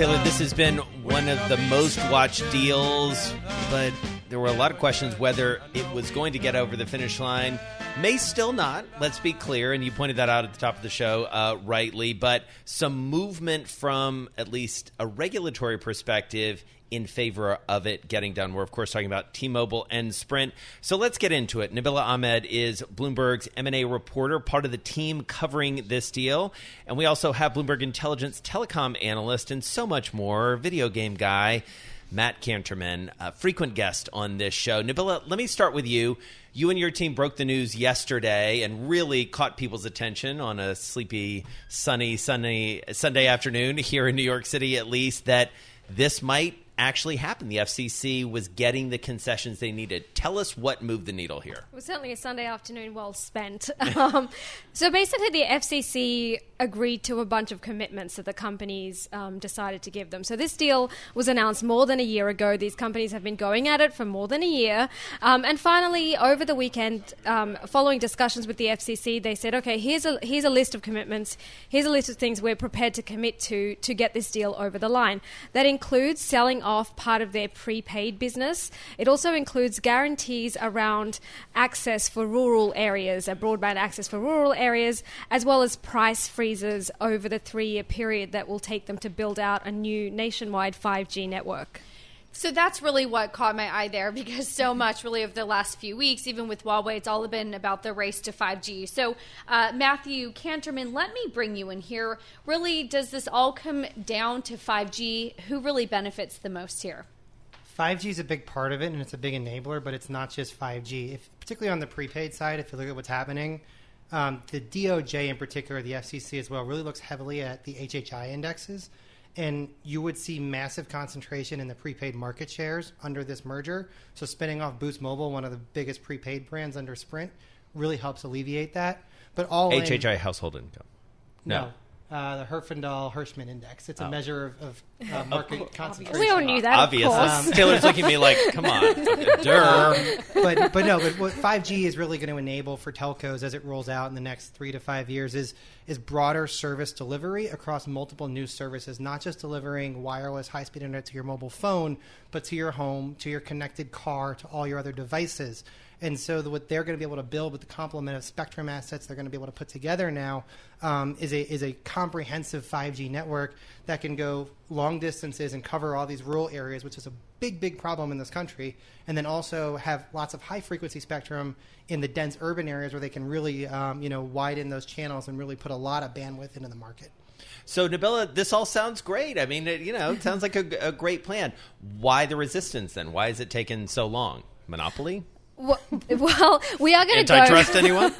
Taylor, this has been one of the most watched deals, but there were a lot of questions whether it was going to get over the finish line. May still not, let's be clear, and you pointed that out at the top of the show uh, rightly, but some movement from at least a regulatory perspective in favor of it getting done. We're of course talking about T-Mobile and Sprint. So let's get into it. Nabila Ahmed is Bloomberg's M&A reporter, part of the team covering this deal, and we also have Bloomberg Intelligence telecom analyst and so much more, video game guy. Matt Kanterman, a frequent guest on this show. Nabila, let me start with you. You and your team broke the news yesterday and really caught people's attention on a sleepy, sunny, sunny Sunday afternoon here in New York City, at least, that this might actually happened. The FCC was getting the concessions they needed. Tell us what moved the needle here. It was certainly a Sunday afternoon well spent. um, so basically, the FCC agreed to a bunch of commitments that the companies um, decided to give them. So this deal was announced more than a year ago. These companies have been going at it for more than a year. Um, and finally, over the weekend, um, following discussions with the FCC, they said, okay, here's a, here's a list of commitments. Here's a list of things we're prepared to commit to to get this deal over the line. That includes selling off part of their prepaid business. It also includes guarantees around access for rural areas, a broadband access for rural areas, as well as price freezes over the three year period that will take them to build out a new nationwide 5G network. So that's really what caught my eye there because so much really of the last few weeks, even with Huawei, it's all been about the race to 5G. So, uh, Matthew Kanterman, let me bring you in here. Really, does this all come down to 5G? Who really benefits the most here? 5G is a big part of it, and it's a big enabler, but it's not just 5G. If, particularly on the prepaid side, if you look at what's happening, um, the DOJ in particular, the FCC as well, really looks heavily at the HHI indexes and you would see massive concentration in the prepaid market shares under this merger. So spinning off Boost Mobile, one of the biggest prepaid brands under Sprint, really helps alleviate that. But all HHI in, household income. No. Uh, the Herfindahl Hirschman Index. It's a Oh. measure of, of uh, market concentration. We all knew that. Obviously, Um, Taylor's looking at me like, come on. Duh. but but no, but what 5G is really going to enable for telcos as it rolls out in the next three to five years is is broader service delivery across multiple new services, not just delivering wireless high speed internet to your mobile phone, but to your home, to your connected car, to all your other devices. And so the, what they're going to be able to build with the complement of spectrum assets they're going to be able to put together now um, is a is a comprehensive 5G network that can go long distances and cover all these rural areas, which is a big big problem in this country, and then also have lots of high frequency spectrum in the dense urban areas where they can really um, you know widen those channels and really put a lot of bandwidth into the market. So, Nabila, this all sounds great. I mean, it, you know, it sounds like a, a great plan. Why the resistance then? Why has it taken so long? Monopoly? Well, we are going to go. anyone?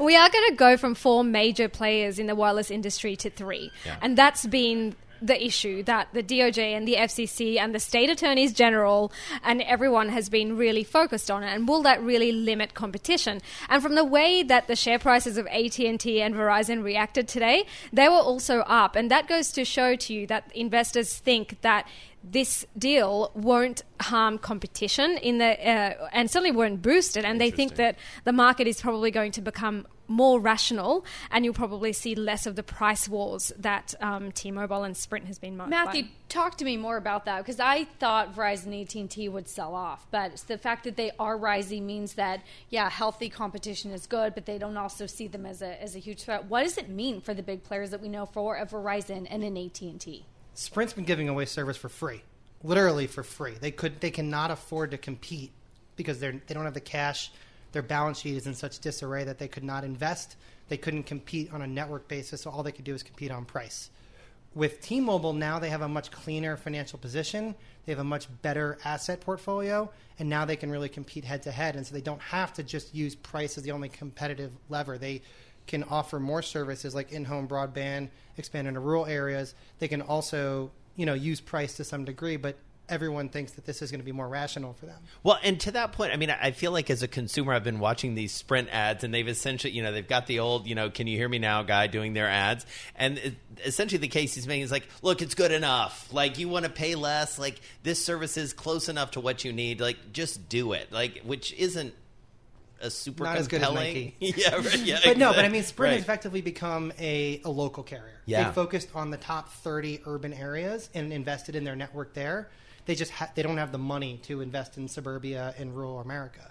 we are going to go from four major players in the wireless industry to three, Yeah. and that's been the issue that the DOJ and the FCC and the state attorneys general and everyone has been really focused on it. And will that really limit competition? And from the way that the share prices of AT&T and Verizon reacted today, they were also up, and that goes to show to you that investors think that this deal won't harm competition in the uh, and certainly won't boost it and they think that the market is probably going to become more rational and you'll probably see less of the price wars that um, T-Mobile and Sprint has been marked Matthew, by. talk to me more about that because I thought Verizon and AT&T would sell off, but the fact that they are rising means that yeah, healthy competition is good, but they don't also see them as a as a huge threat. What does it mean for the big players that we know for a Verizon and an AT&T? Sprint's been giving away service for free, literally for free. They could they cannot afford to compete because they're they don't have the cash. Their balance sheet is in such disarray that they could not invest. They couldn't compete on a network basis, so all they could do is compete on price. With T-Mobile now, they have a much cleaner financial position. They have a much better asset portfolio, and now they can really compete head to head. And so they don't have to just use price as the only competitive lever. They can offer more services like in-home broadband, expand into rural areas. They can also, you know, use price to some degree, but everyone thinks that this is going to be more rational for them. Well, and to that point, I mean, I feel like as a consumer, I've been watching these Sprint ads, and they've essentially, you know, they've got the old, you know, "Can you hear me now?" guy doing their ads, and essentially the case he's making is like, "Look, it's good enough. Like, you want to pay less. Like, this service is close enough to what you need. Like, just do it. Like, which isn't." A super Not as good as compelling, Nike. yeah, right, yeah. But no, but I mean, Sprint right. has effectively become a, a local carrier. Yeah. They focused on the top 30 urban areas and invested in their network there. They just ha- they don't have the money to invest in suburbia and rural America.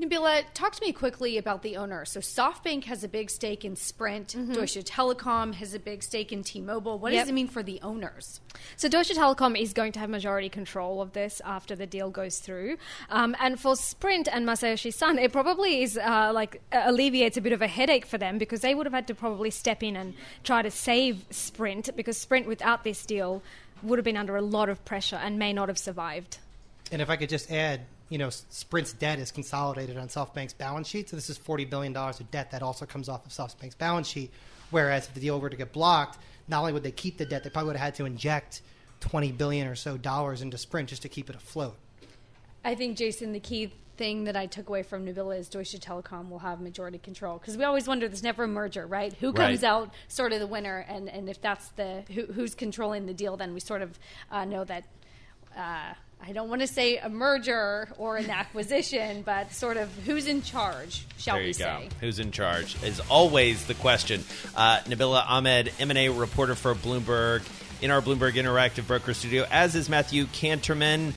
Nabila, talk to me quickly about the owner. So SoftBank has a big stake in Sprint. Deutsche Telekom has a big stake in T-Mobile. What Yep. does it mean for the owners? So Deutsche Telekom is going to have majority control of this after the deal goes through. Um, and for Sprint and Masayoshi Son, it probably is uh, like alleviates a bit of a headache for them because they would have had to probably step in and try to save Sprint because Sprint without this deal would have been under a lot of pressure and may not have survived. And if I could just add, you know, Sprint's debt is consolidated on SoftBank's balance sheet. So this is forty billion dollars of debt that also comes off of SoftBank's balance sheet. Whereas if the deal were to get blocked, not only would they keep the debt, they probably would have had to inject twenty billion or so dollars into Sprint just to keep it afloat. I think, Jason, the key thing that I took away from Nabila is Deutsche Telekom will have majority control because we always wonder there's never a merger, right? Who comes Right. out sort of the winner, and, and if that's the who, who's controlling the deal, then we sort of uh, know that. Uh, I don't want to say a merger or an acquisition, but sort of who's in charge, shall there we you go. say? Who's in charge is always the question. Uh, Nabila Ahmed, M&A reporter for Bloomberg, in our Bloomberg Interactive Broker Studio, as is Matthew Kanterman.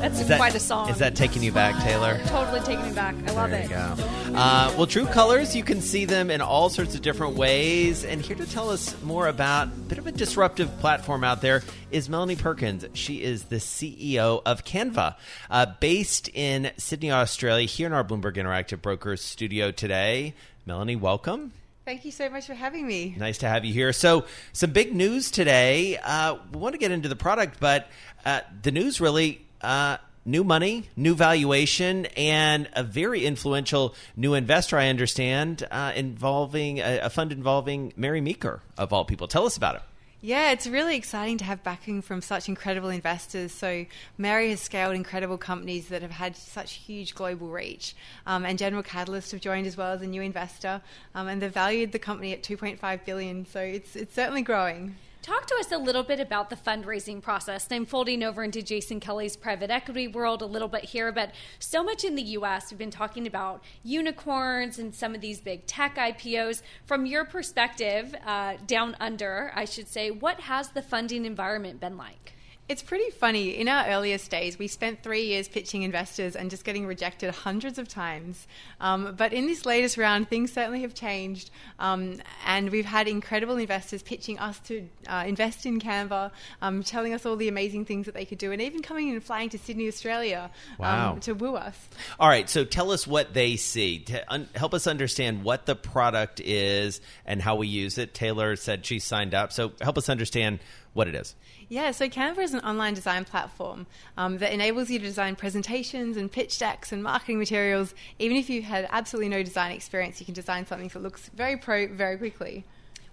That's Is that- quite a song. Is that taking you back, Taylor? totally taking me back? I love There it. you go. Uh, well, True Colors, you can see them in all sorts of different ways. And here to tell us more about a bit of a disruptive platform out there is Melanie Perkins. She is the CEO of Canva, uh, based in Sydney, Australia, here in our Bloomberg Interactive Brokers studio today. Melanie, welcome. Thank you so much for having me. Nice to have you here. So, some big news today. Uh, we want to get into the product, but uh, the news really uh, new money, new valuation, and a very influential new investor, I understand, uh, involving a, a fund involving Mary Meeker, of all people. Tell us about it. Yeah, it's really exciting to have backing from such incredible investors. So, Mary has scaled incredible companies that have had such huge global reach. Um, and General Catalyst have joined as well as a new investor. Um, and they've valued the company at 2.5 billion. So, it's, it's certainly growing. Talk to us a little bit about the fundraising process. I'm folding over into Jason Kelly's private equity world a little bit here, but so much in the US, we've been talking about unicorns and some of these big tech IPOs. From your perspective, uh, down under, I should say, what has the funding environment been like? It's pretty funny. In our earliest days, we spent three years pitching investors and just getting rejected hundreds of times. Um, but in this latest round, things certainly have changed. Um, and we've had incredible investors pitching us to uh, invest in Canva, um, telling us all the amazing things that they could do, and even coming and flying to Sydney, Australia Wow. um, to woo us. All right, so tell us what they see. To un- help us understand what the product is and how we use it. Taylor said she signed up, so help us understand what it is. Yeah, so Canva is an online design platform um, that enables you to design presentations and pitch decks and marketing materials. Even if you've had absolutely no design experience, you can design something that looks very pro very quickly.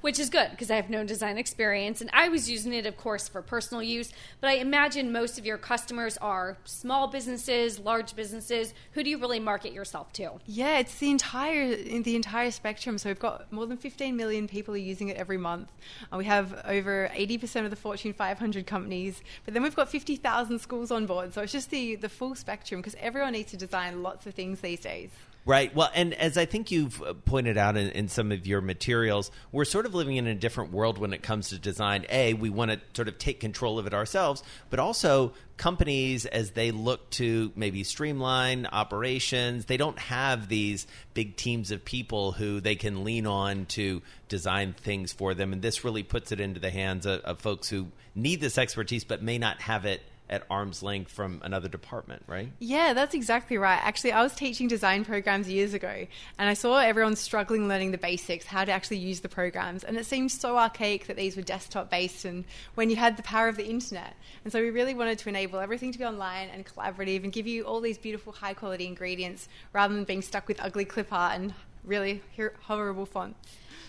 Which is good because I have no design experience and I was using it, of course, for personal use. But I imagine most of your customers are small businesses, large businesses. Who do you really market yourself to? Yeah, it's the entire the entire spectrum. So we've got more than 15 million people are using it every month. Uh, we have over 80% of the Fortune 500 companies, but then we've got 50,000 schools on board. So it's just the the full spectrum because everyone needs to design lots of things these days. Right. Well, and as I think you've uh, pointed out in, in some of your materials, we're sort of living in a different world when it comes to design. A, we want to sort of take control of it ourselves, but also companies, as they look to maybe streamline operations, they don't have these big teams of people who they can lean on to design things for them. And this really puts it into the hands of, of folks who need this expertise but may not have it at arm's length from another department, right? Yeah, that's exactly right. Actually, I was teaching design programs years ago, and I saw everyone struggling learning the basics, how to actually use the programs. And it seemed so archaic that these were desktop based and when you had the power of the internet. And so we really wanted to enable everything to be online and collaborative and give you all these beautiful, high quality ingredients rather than being stuck with ugly clip art and really horrible fonts.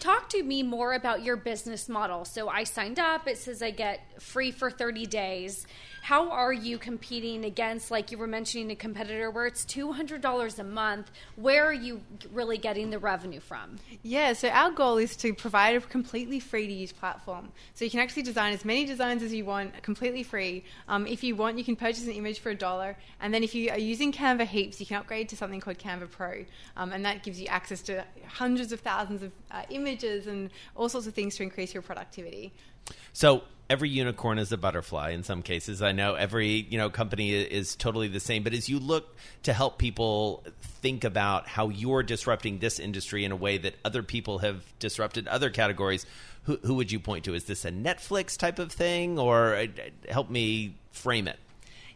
Talk to me more about your business model. So I signed up. It says I get free for 30 days. How are you competing against, like you were mentioning, a competitor where it's $200 a month? Where are you really getting the revenue from? Yeah, so our goal is to provide a completely free to use platform. So you can actually design as many designs as you want, completely free. Um, if you want, you can purchase an image for a dollar. And then if you are using Canva Heaps, you can upgrade to something called Canva Pro. Um, and that gives you access to hundreds of thousands of uh, images and all sorts of things to increase your productivity. So every unicorn is a butterfly in some cases. I know every you know company is totally the same, but as you look to help people think about how you're disrupting this industry in a way that other people have disrupted other categories, who, who would you point to? Is this a Netflix type of thing, or uh, help me frame it?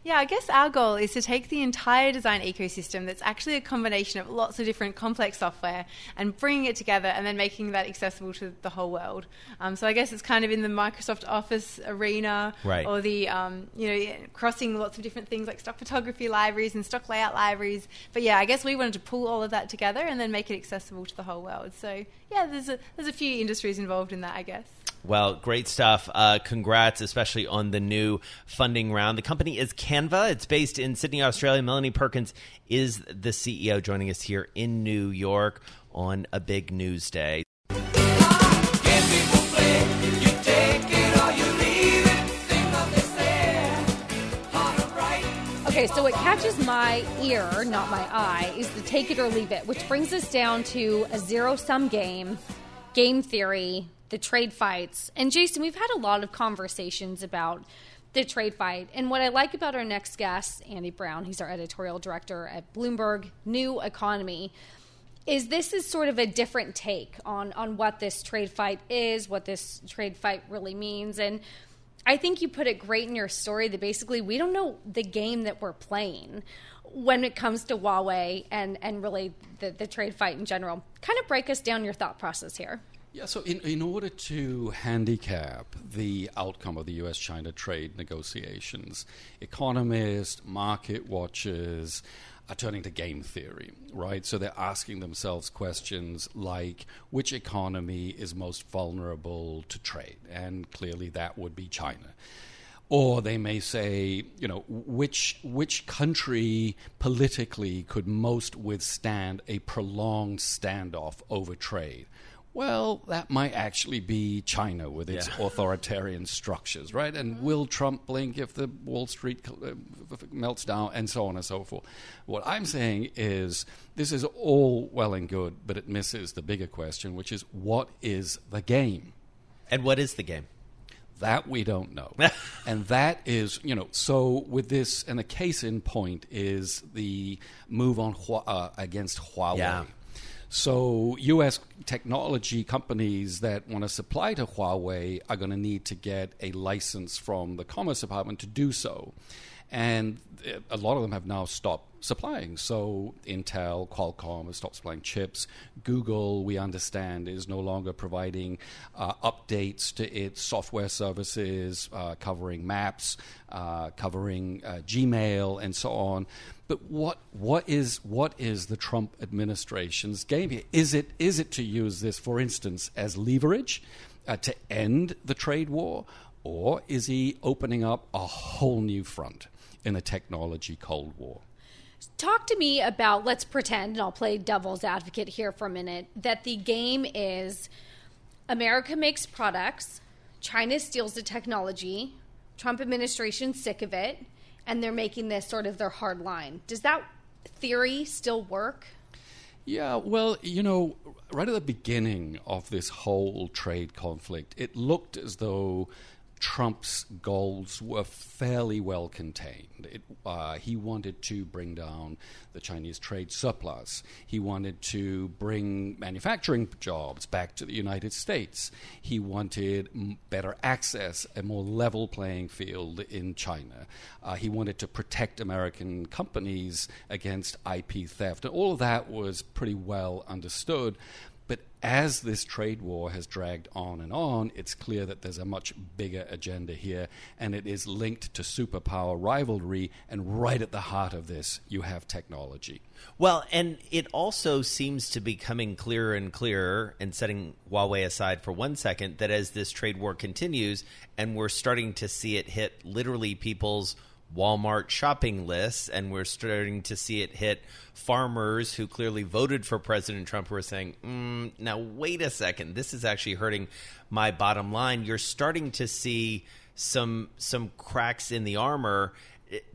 Yeah, I guess our goal is to take the entire design ecosystem that's actually a combination of lots of different complex software and bringing it together and then making that accessible to the whole world. Um, so I guess it's kind of in the Microsoft Office arena Right. or the, um, you know, crossing lots of different things like stock photography libraries and stock layout libraries. But yeah, I guess we wanted to pull all of that together and then make it accessible to the whole world. So yeah, there's a, there's a few industries involved in that, I guess. Well, great stuff. Uh, congrats, especially on the new funding round. The company is Canva. It's based in Sydney, Australia. Melanie Perkins is the CEO, joining us here in New York on a big news day. Okay, so what catches my ear, not my eye, is the take it or leave it, which brings us down to a zero sum game, game theory, the trade fights. And Jason, we've had a lot of conversations about the trade fight. And what I like about our next guest, Andy Browne, he's our editorial director at Bloomberg New Economy, is this is sort of a different take on on what this trade fight is, what this trade fight really means, and I think you put it great in your story that basically we don't know the game that we're playing when it comes to Huawei and and really the, the trade fight in general. Kind of break us down your thought process here. Yeah, so in, in order to handicap the outcome of the US China trade negotiations, economists, market watchers are turning to game theory, right? So they're asking themselves questions like which economy is most vulnerable to trade? And clearly that would be China. Or they may say, you know, which which country politically could most withstand a prolonged standoff over trade? Well, that might actually be China with its Yeah. authoritarian structures, right? And will Trump blink if the Wall Street uh, melts down, and so on and so forth? What I'm saying is this is all well and good, but it misses the bigger question, which is what is the game? And what is the game? That we don't know. and that is, you know, so with this, and the case in point is the move on Hua- uh, against Huawei. Yeah. So, U.S. technology companies that want to supply to Huawei are going to need to get a license from the Commerce Department to do so. And a lot of them have now stopped supplying. So, Intel, Qualcomm have stopped supplying chips. Google, we understand, is no longer providing uh, updates to its software services, uh, covering maps, uh, covering uh, Gmail, and so on. But what what is what is the Trump administration's game here? Is it is it to use this, for instance, as leverage uh, to end the trade war, or is he opening up a whole new front in a technology Cold War? Talk to me about let's pretend, and I'll play devil's advocate here for a minute, that the game is America makes products, China steals the technology, Trump administration's sick of it, and they're making this sort of their hard line. Does that theory still work? Yeah, well, you know, right at the beginning of this whole trade conflict, it looked as though Trump's goals were fairly well contained. It, uh, he wanted to bring down the Chinese trade surplus. He wanted to bring manufacturing jobs back to the United States. He wanted m- better access, a more level playing field in China. Uh, he wanted to protect American companies against IP theft. And all of that was pretty well understood. But as this trade war has dragged on and on, it's clear that there's a much bigger agenda here, and it is linked to superpower rivalry. And right at the heart of this, you have technology. Well, and it also seems to be coming clearer and clearer, and setting Huawei aside for one second, that as this trade war continues, and we're starting to see it hit literally people's Walmart shopping lists, and we're starting to see it hit farmers who clearly voted for President Trump who are saying, mm, now, wait a second, this is actually hurting my bottom line. You're starting to see some some cracks in the armor.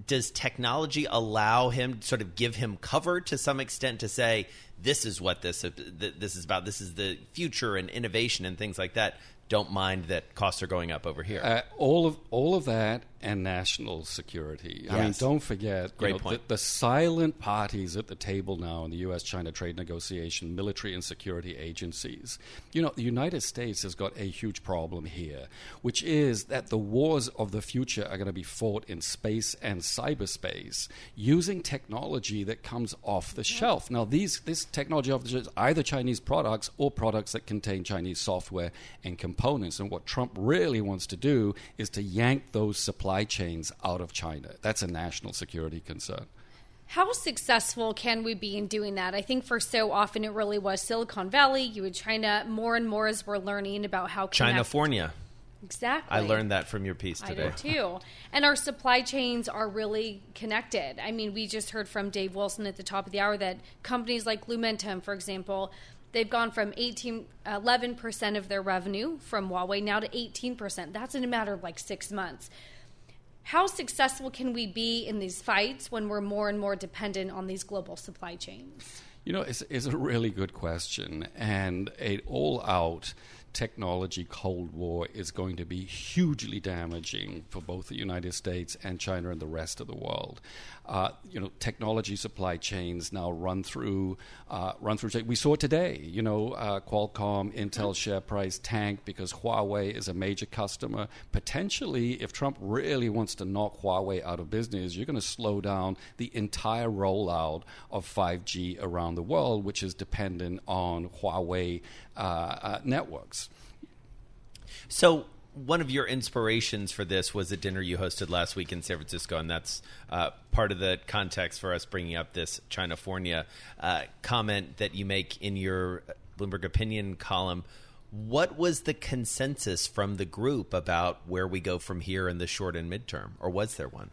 Does technology allow him sort of give him cover to some extent to say this is what this this is about? This is the future and innovation and things like that. Don't mind that costs are going up over here. Uh, all of all of that and national security. I mean, don't forget Great you know, point. The, the silent parties at the table now in the U.S.-China trade negotiation, military and security agencies. You know, the United States has got a huge problem here, which is that the wars of the future are going to be fought in space and cyberspace using technology that comes off the shelf. Now, these this technology off the shelf is either Chinese products or products that contain Chinese software and components. And what Trump really wants to do is to yank those supply chains out of China. That's a national security concern. How successful can we be in doing that? I think for so often it really was Silicon Valley. You would China more and more as we're learning about how connect- Chinafornia. Exactly. I learned that from your piece I today. too. And our supply chains are really connected. I mean, we just heard from Dave Wilson at the top of the hour that companies like Lumentum, for example, they've gone from 18, 11% of their revenue from Huawei now to 18%. That's in a matter of like six months. How successful can we be in these fights when we're more and more dependent on these global supply chains? You know, it's, it's a really good question, and a all-out technology Cold War is going to be hugely damaging for both the United States and China and the rest of the world. Uh, you know, technology supply chains now run through uh, run through. We saw today. You know, uh, Qualcomm, Intel share price tanked because Huawei is a major customer. Potentially, if Trump really wants to knock Huawei out of business, you're going to slow down the entire rollout of 5G around the world, which is dependent on Huawei uh, uh, networks. So, one of your inspirations for this was a dinner you hosted last week in San Francisco, and that's uh, part of the context for us bringing up this Chinafornia uh, comment that you make in your Bloomberg Opinion column. What was the consensus from the group about where we go from here in the short and midterm, or was there one?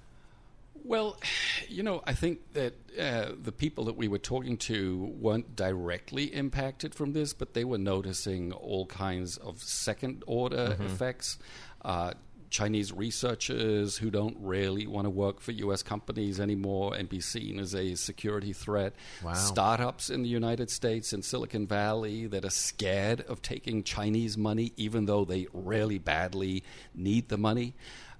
Well, you know, I think that uh, the people that we were talking to weren't directly impacted from this, but they were noticing all kinds of second order effects. Uh, Chinese researchers who don't really want to work for U.S. companies anymore and be seen as a security threat. Wow. Startups in the United States and Silicon Valley that are scared of taking Chinese money, even though they really badly need the money.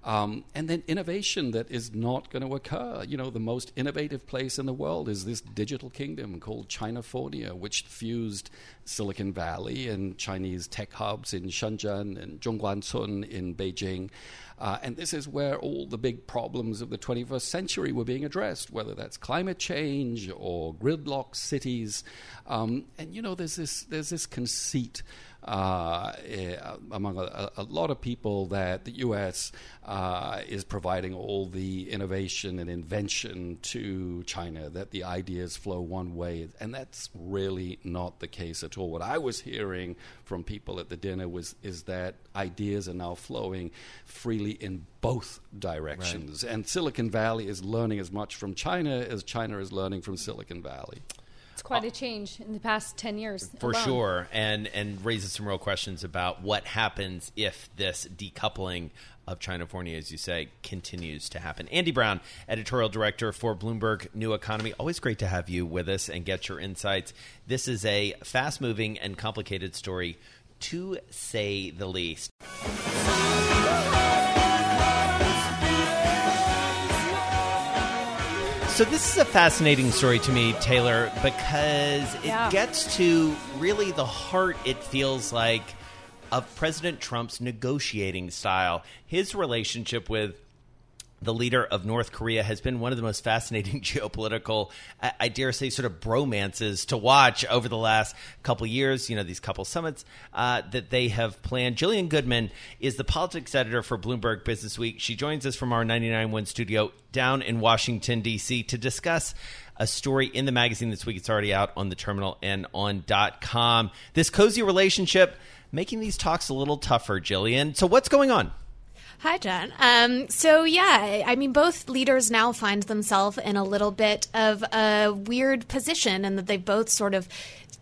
Um, and then innovation that is not going to occur. You know, the most innovative place in the world is this digital kingdom called China, Chinafornia, which fused Silicon Valley and Chinese tech hubs in Shenzhen and Zhongguancun in Beijing. Uh, and this is where all the big problems of the 21st century were being addressed, whether that's climate change or gridlock cities. Um, and you know, there's this there's this conceit uh, eh, among a, a lot of people that the U.S. Uh, is providing all the innovation and invention to China, that the ideas flow one way, and that's really not the case at all. What I was hearing from people at the dinner was is that ideas are now flowing freely in both directions, and Silicon Valley is learning as much from China as China is learning from Silicon Valley. It's quite oh. a change in the past 10 years. For alone. sure, and and raises some real questions about what happens if this decoupling of Chinafornia, as you say, continues to happen. Andy Browne, editorial director for Bloomberg New Economy. Always great to have you with us and get your insights. This is a fast moving and complicated story, to say the least. So this is a fascinating story to me, Taylor, because it Yeah. gets to really the heart. It feels like of President Trump's negotiating style. His relationship with the leader of North Korea has been one of the most fascinating geopolitical, I, I dare say, sort of bromances to watch over the last couple years. You know, these couple summits uh, that they have planned. Jillian Goodman is the politics editor for Bloomberg Business Week. She joins us from our 99.1 studio down in Washington, D.C. to discuss a story in the magazine this week. It's already out on the terminal and on .com. This cozy relationship making these talks a little tougher, Jillian. So what's going on? Hi, John. Um, so, yeah, I mean, both leaders now find themselves in a little bit of a weird position, and that they've both sort of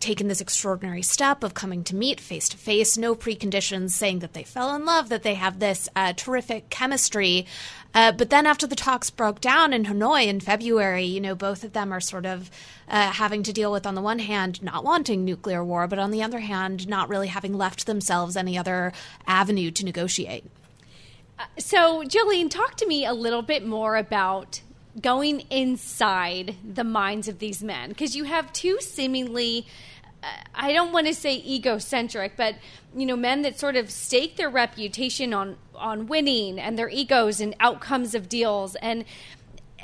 taken this extraordinary step of coming to meet face to face, no preconditions, saying that they fell in love, that they have this uh, terrific chemistry. Uh, but then after the talks broke down in Hanoi in February, you know, both of them are sort of uh, having to deal with, on the one hand, not wanting nuclear war, but on the other hand, not really having left themselves any other avenue to negotiate. So, Jillian, talk to me a little bit more about going inside the minds of these men because you have two seemingly uh, I don't want to say egocentric, but you know, men that sort of stake their reputation on on winning and their egos and outcomes of deals and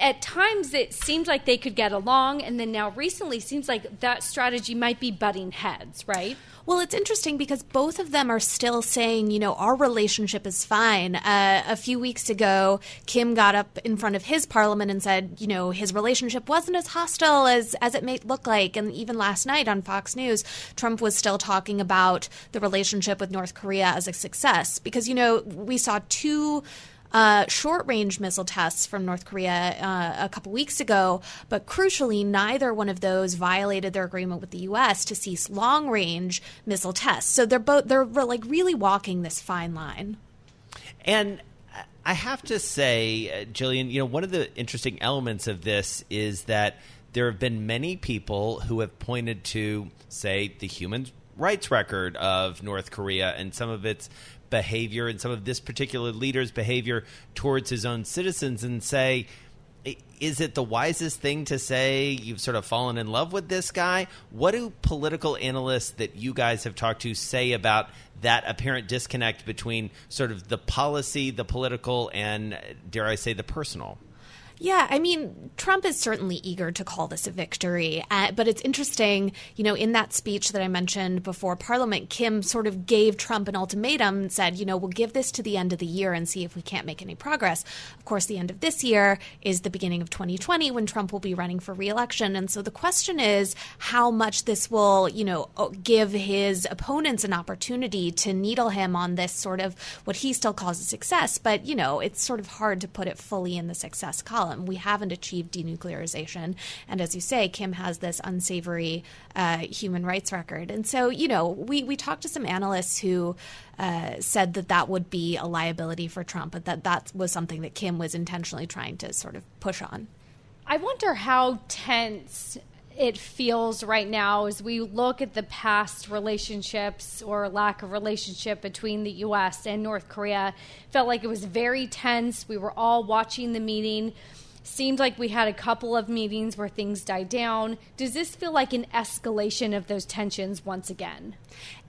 at times it seemed like they could get along and then now recently seems like that strategy might be butting heads, right? Well, it's interesting because both of them are still saying, you know, our relationship is fine. Uh, a few weeks ago, Kim got up in front of his parliament and said, you know, his relationship wasn't as hostile as, as it may look like. And even last night on Fox News, Trump was still talking about the relationship with North Korea as a success. Because, you know, we saw two uh, short range missile tests from North Korea uh, a couple weeks ago, but crucially, neither one of those violated their agreement with the U.S. to cease long range missile tests. So they're both they're like really walking this fine line. And I have to say, uh, Jillian, you know, one of the interesting elements of this is that there have been many people who have pointed to, say, the human rights record of North Korea and some of its behavior and some of this particular leader's behavior towards his own citizens and say, is it the wisest thing to say you've sort of fallen in love with this guy? What do political analysts that you guys have talked to say about that apparent disconnect between sort of the policy, the political, and dare I say, the personal? Yeah, I mean, Trump is certainly eager to call this a victory. Uh, but it's interesting, you know, in that speech that I mentioned before Parliament, Kim sort of gave Trump an ultimatum and said, you know, we'll give this to the end of the year and see if we can't make any progress. Of course, the end of this year is the beginning of 2020 when Trump will be running for reelection. And so the question is how much this will, you know, give his opponents an opportunity to needle him on this sort of what he still calls a success. But, you know, it's sort of hard to put it fully in the success column. We haven't achieved denuclearization. And as you say, Kim has this unsavory uh, human rights record. And so, you know, we, we talked to some analysts who uh, said that that would be a liability for Trump, but that that was something that Kim was intentionally trying to sort of push on. I wonder how tense it feels right now as we look at the past relationships or lack of relationship between the U.S. and North Korea. Felt like it was very tense. We were all watching the meeting. Seemed like we had a couple of meetings where things died down. Does this feel like an escalation of those tensions once again?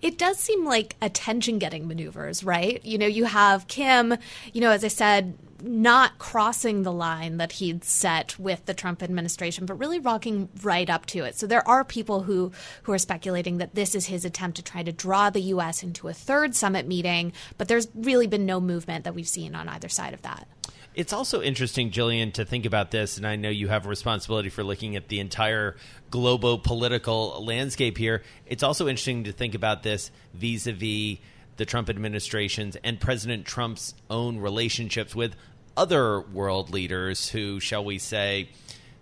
It does seem like attention getting maneuvers, right? You know, you have Kim, you know, as I said, not crossing the line that he'd set with the Trump administration, but really rocking right up to it. So there are people who who are speculating that this is his attempt to try to draw the US into a third summit meeting, but there's really been no movement that we've seen on either side of that. It's also interesting, Jillian, to think about this, and I know you have a responsibility for looking at the entire global political landscape here. It's also interesting to think about this vis a vis the Trump administration's and President Trump's own relationships with other world leaders who, shall we say,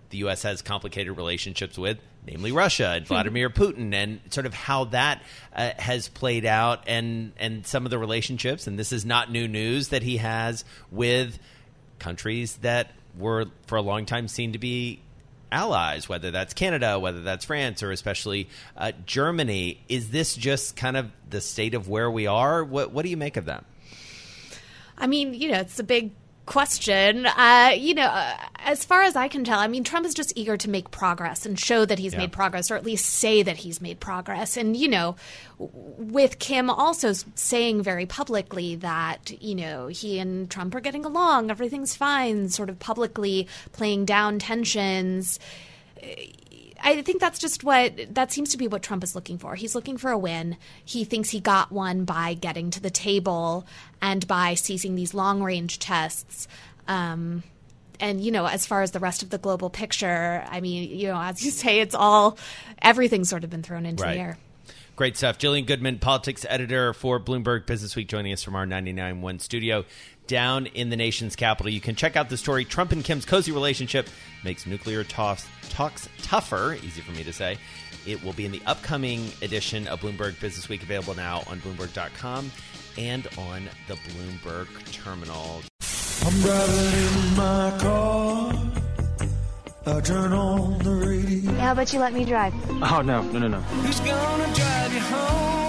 the U.S. has complicated relationships with, namely Russia and Vladimir Putin, and sort of how that uh, has played out, and and some of the relationships. And this is not new news that he has with countries that were for a long time seen to be allies, whether that's Canada, whether that's France, or especially uh, Germany. Is this just kind of the state of where we are? What What do you make of that? I mean, you know, it's a big question. Uh, you know, uh, as far as I can tell, I mean, Trump is just eager to make progress and show that he's Yeah. made progress, or at least say that he's made progress. And you know, with Kim also saying very publicly that you know he and Trump are getting along, everything's fine, sort of publicly playing down tensions. I think that's just what that seems to be what Trump is looking for. He's looking for a win. He thinks he got one by getting to the table and by seizing these long range tests. Um, and you know, as far as the rest of the global picture, I mean, you know, as you say, it's all everything's sort of been thrown into Right. the air. Great stuff. Jillian Goodman, politics editor for Bloomberg Business Week, joining us from our 99.1 studio down in the nation's capital. You can check out the story Trump and Kim's cozy relationship makes nuclear talks, talks tougher. Easy for me to say. It will be in the upcoming edition of Bloomberg Business Week, available now on Bloomberg.com and on the Bloomberg terminal. I'm driving in my car. I turn on the radio. How about you let me drive? Oh, no, no, no, no. Who's gonna drive you home?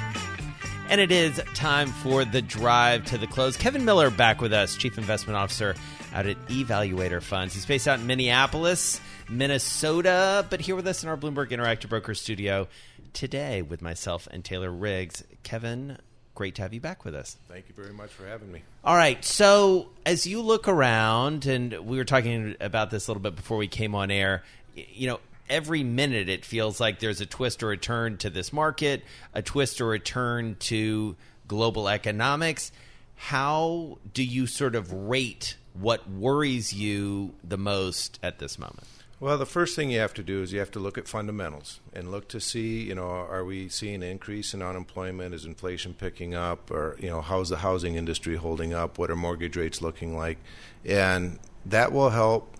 And it is time for the drive to the close. Kevin Miller back with us, Chief Investment Officer out at E-Valuator Funds. He's based out in Minneapolis, Minnesota, but here with us in our Bloomberg Interactive Broker studio today with myself and Taylor Riggs. Kevin, great to have you back with us. Thank you very much for having me. All right. So as you look around, and we were talking about this a little bit before we came on air, you know, every minute it feels like there's a twist or a turn to this market, a twist or a turn to global economics. How do you sort of rate what worries you the most at this moment? Well, the first thing you have to do is you have to look at fundamentals and look to see, you know, are we seeing an increase in unemployment? Is inflation picking up? Or, you know, how's the housing industry holding up? What are mortgage rates looking like? And that will help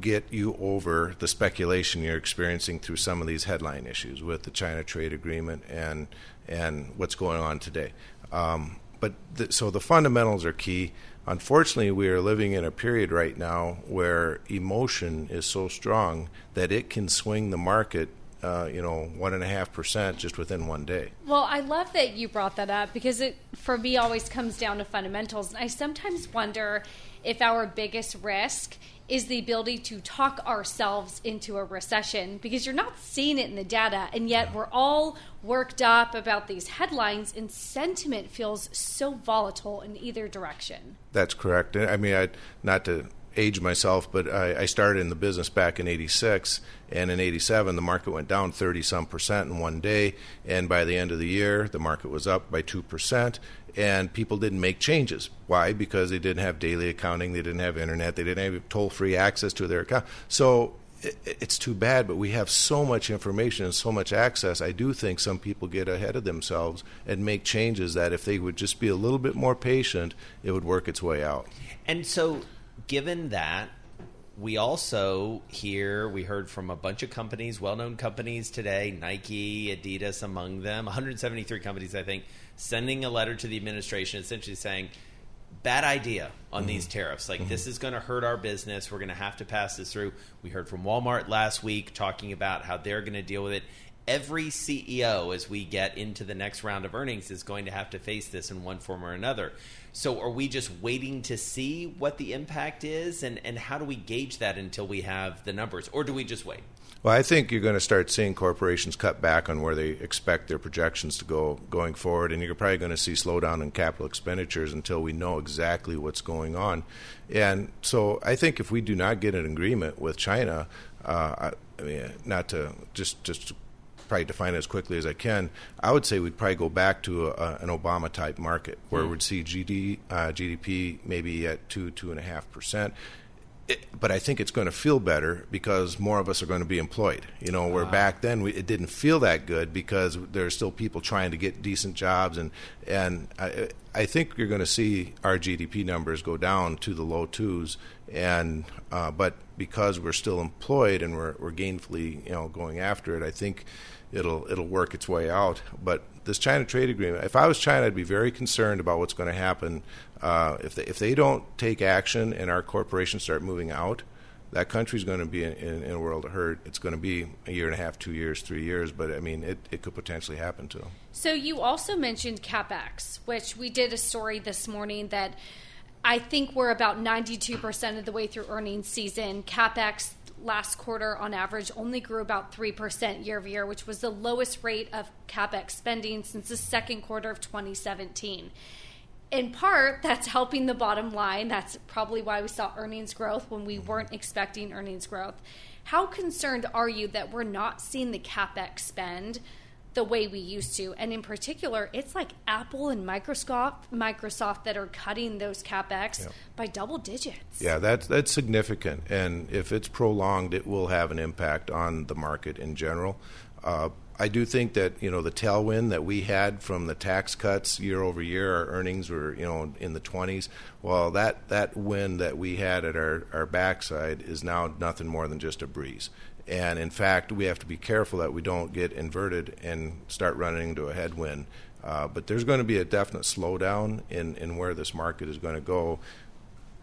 get you over the speculation you're experiencing through some of these headline issues with the China trade agreement and and what's going on today. Um, but th- so the fundamentals are key. Unfortunately, we are living in a period right now where emotion is so strong that it can swing the market, uh, you know, one and a half percent just within one day. Well, I love that you brought that up because it, for me, always comes down to fundamentals. And I sometimes wonder if our biggest risk is the ability to talk ourselves into a recession because you're not seeing it in the data. And yet we're all worked up about these headlines, and sentiment feels so volatile in either direction. That's correct. I mean, I, not to age myself, but I, I started in the business back in '86, and in '87 the market went down 30 some percent in one day, and by the end of the year the market was up by two percent, and people didn't make changes. Why? Because they didn't have daily accounting, they didn't have internet, they didn't have toll-free access to their account. So it's too bad, but we have so much information and so much access. I do think some people get ahead of themselves and make changes that if they would just be a little bit more patient, it would work its way out. And so, given that, we also hear, we heard from a bunch of companies, well known companies today, Nike, Adidas among them, 173 companies, I think, sending a letter to the administration essentially saying, bad idea on these mm-hmm. tariffs. Like, mm-hmm. this is going to hurt our business. We're going to have to pass this through. We heard from Walmart last week talking about how they're going to deal with it. Every CEO, as we get into the next round of earnings, is going to have to face this in one form or another. So, are we just waiting to see what the impact is, and, and how do we gauge that until we have the numbers, or do we just wait? Well, I think you're going to start seeing corporations cut back on where they expect their projections to go going forward, and you're probably going to see slowdown in capital expenditures until we know exactly what's going on. And so, I think if we do not get an agreement with China, uh, I, mean, not to just just probably define it as quickly as I can, I would say we'd probably go back to a, an Obama type market where Hmm. we'd see GD, uh, GDP maybe at two two and a half percent. It, but I think it's going to feel better because more of us are going to be employed. You know, where back then we, it didn't feel that good because there are still people trying to get decent jobs, and and I, I think you're going to see our GDP numbers go down to the low twos, and uh, but because we're still employed and we're, we're gainfully you know going after it, I think it'll it'll work its way out. But this China trade agreement, if I was China, I'd be very concerned about what's going to happen uh, if they, if they don't take action and our corporations start moving out. That country's going to be in, in, in a world of hurt. It's going to be a year and a half, two years, three years. But I mean, it, it could potentially happen to them. So you also mentioned capex, which we did a story this morning that I think we're about 92% of the way through earnings season. Capex last quarter on average only grew about 3% year over year, which was the lowest rate of capex spending since the second quarter of 2017. In part, that's helping the bottom line. That's probably why we saw earnings growth when we weren't expecting earnings growth. How concerned are you that we're not seeing the capex spend the way we used to? And in particular, it's like Apple and Microsoft, Microsoft that are cutting those capex Yep. by double digits. Yeah, that's that's significant, and if it's prolonged, it will have an impact on the market in general. Uh, I do think that you know the tailwind that we had from the tax cuts year over year, our earnings were you know in the twenties. Well, that that wind that we had at our our backside is now nothing more than just a breeze. And in fact, we have to be careful that we don't get inverted and start running into a headwind. Uh, but there's going to be a definite slowdown in, in where this market is going to go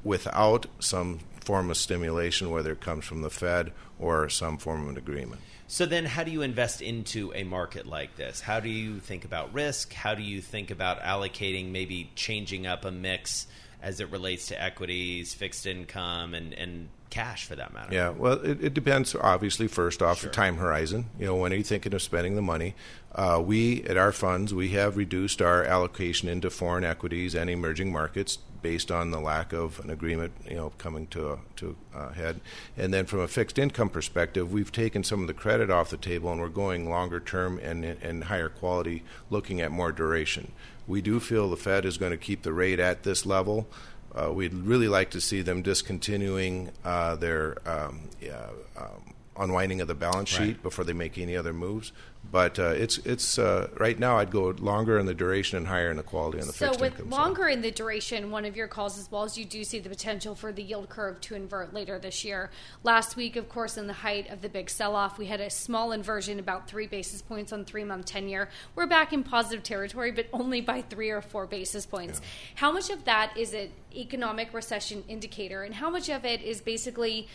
without some form of stimulation, whether it comes from the Fed or some form of an agreement. So then, how do you invest into a market like this? How do you think about risk? How do you think about allocating, maybe changing up a mix as it relates to equities, fixed income, and, and cash for that matter? Yeah, well, it, it depends. Obviously, first off, the time horizon. You know, when are you thinking of spending the money? Uh, we at our funds we have reduced our allocation into foreign equities and emerging markets based on the lack of an agreement, you know, coming to a, to a head. And then from a fixed income perspective, we've taken some of the credit off the table and we're going longer term and and higher quality, looking at more duration. We do feel the Fed is going to keep the rate at this level. Uh, we'd really like to see them discontinuing uh, their um, yeah, um, unwinding of the balance sheet Right. before they make any other moves. But uh, it's it's uh, right now. I'd go longer in the duration and higher in the quality on the So fixed with income. side. longer in the duration, one of your calls as well is you do see the potential for the yield curve to invert later this year. Last week, of course, in the height of the big sell-off, we had a small inversion, about three basis points on three-month ten-year. We're back in positive territory, but only by three or four basis points. How much of that is an economic recession indicator, and how much of it is basically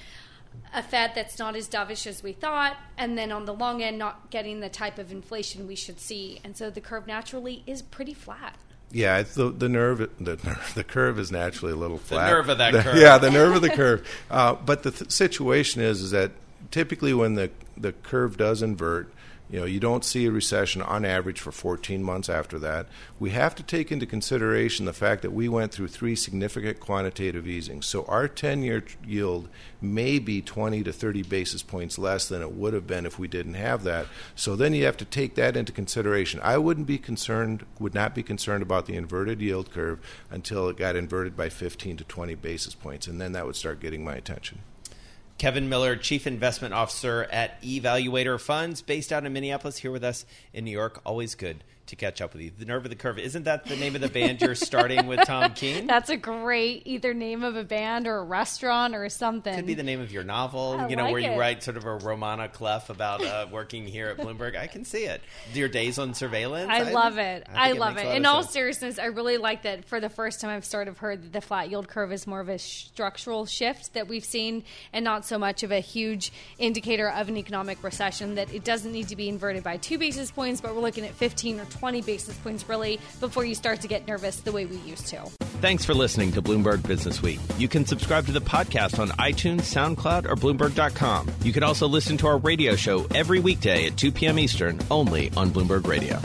a Fed that's not as dovish as we thought, and then on the long end, not getting the type of inflation we should see, and so the curve naturally is pretty flat. Yeah, it's the the nerve the nerve, the curve is naturally a little flat. The nerve of that The- curve. Yeah, the nerve of the curve. Uh, but the th- situation is is that typically when the the curve does invert, you know, you don't see a recession on average for 14 months after that. We have to take into consideration the fact that we went through three significant quantitative easings. So our 10-year yield may be 20 to 30 basis points less than it would have been if we didn't have that. So then you have to take that into consideration. I wouldn't be concerned, would not be concerned about the inverted yield curve until it got inverted by 15 to 20 basis points, and then that would start getting my attention. Kevin Miller, Chief Investment Officer at E-Valuator Funds, based out in Minneapolis, here with us in New York. Always good to catch up with you. The Nerve of the Curve. Isn't that the name of the band you're starting with Tom Keene? That's a great either name of a band or a restaurant or something. Could be the name of your novel, I you know, like where you write sort of a roman à clef about uh, working here at Bloomberg. I can see it. Your days on surveillance. I love it. think I, love makes it. In all sense. seriousness, I really like that. For the first time, I've sort of heard that the flat yield curve is more of a structural shift that we've seen, and not so much of a huge indicator of an economic recession. That it doesn't need to be inverted by two basis points, but we're looking at 15 or 20 basis points really before you start to get nervous the way we used to. Thanks for listening to Bloomberg Businessweek. You can subscribe to the podcast on iTunes, SoundCloud, or Bloomberg.com. You can also listen to our radio show every weekday at 2 p.m. Eastern, only on Bloomberg Radio.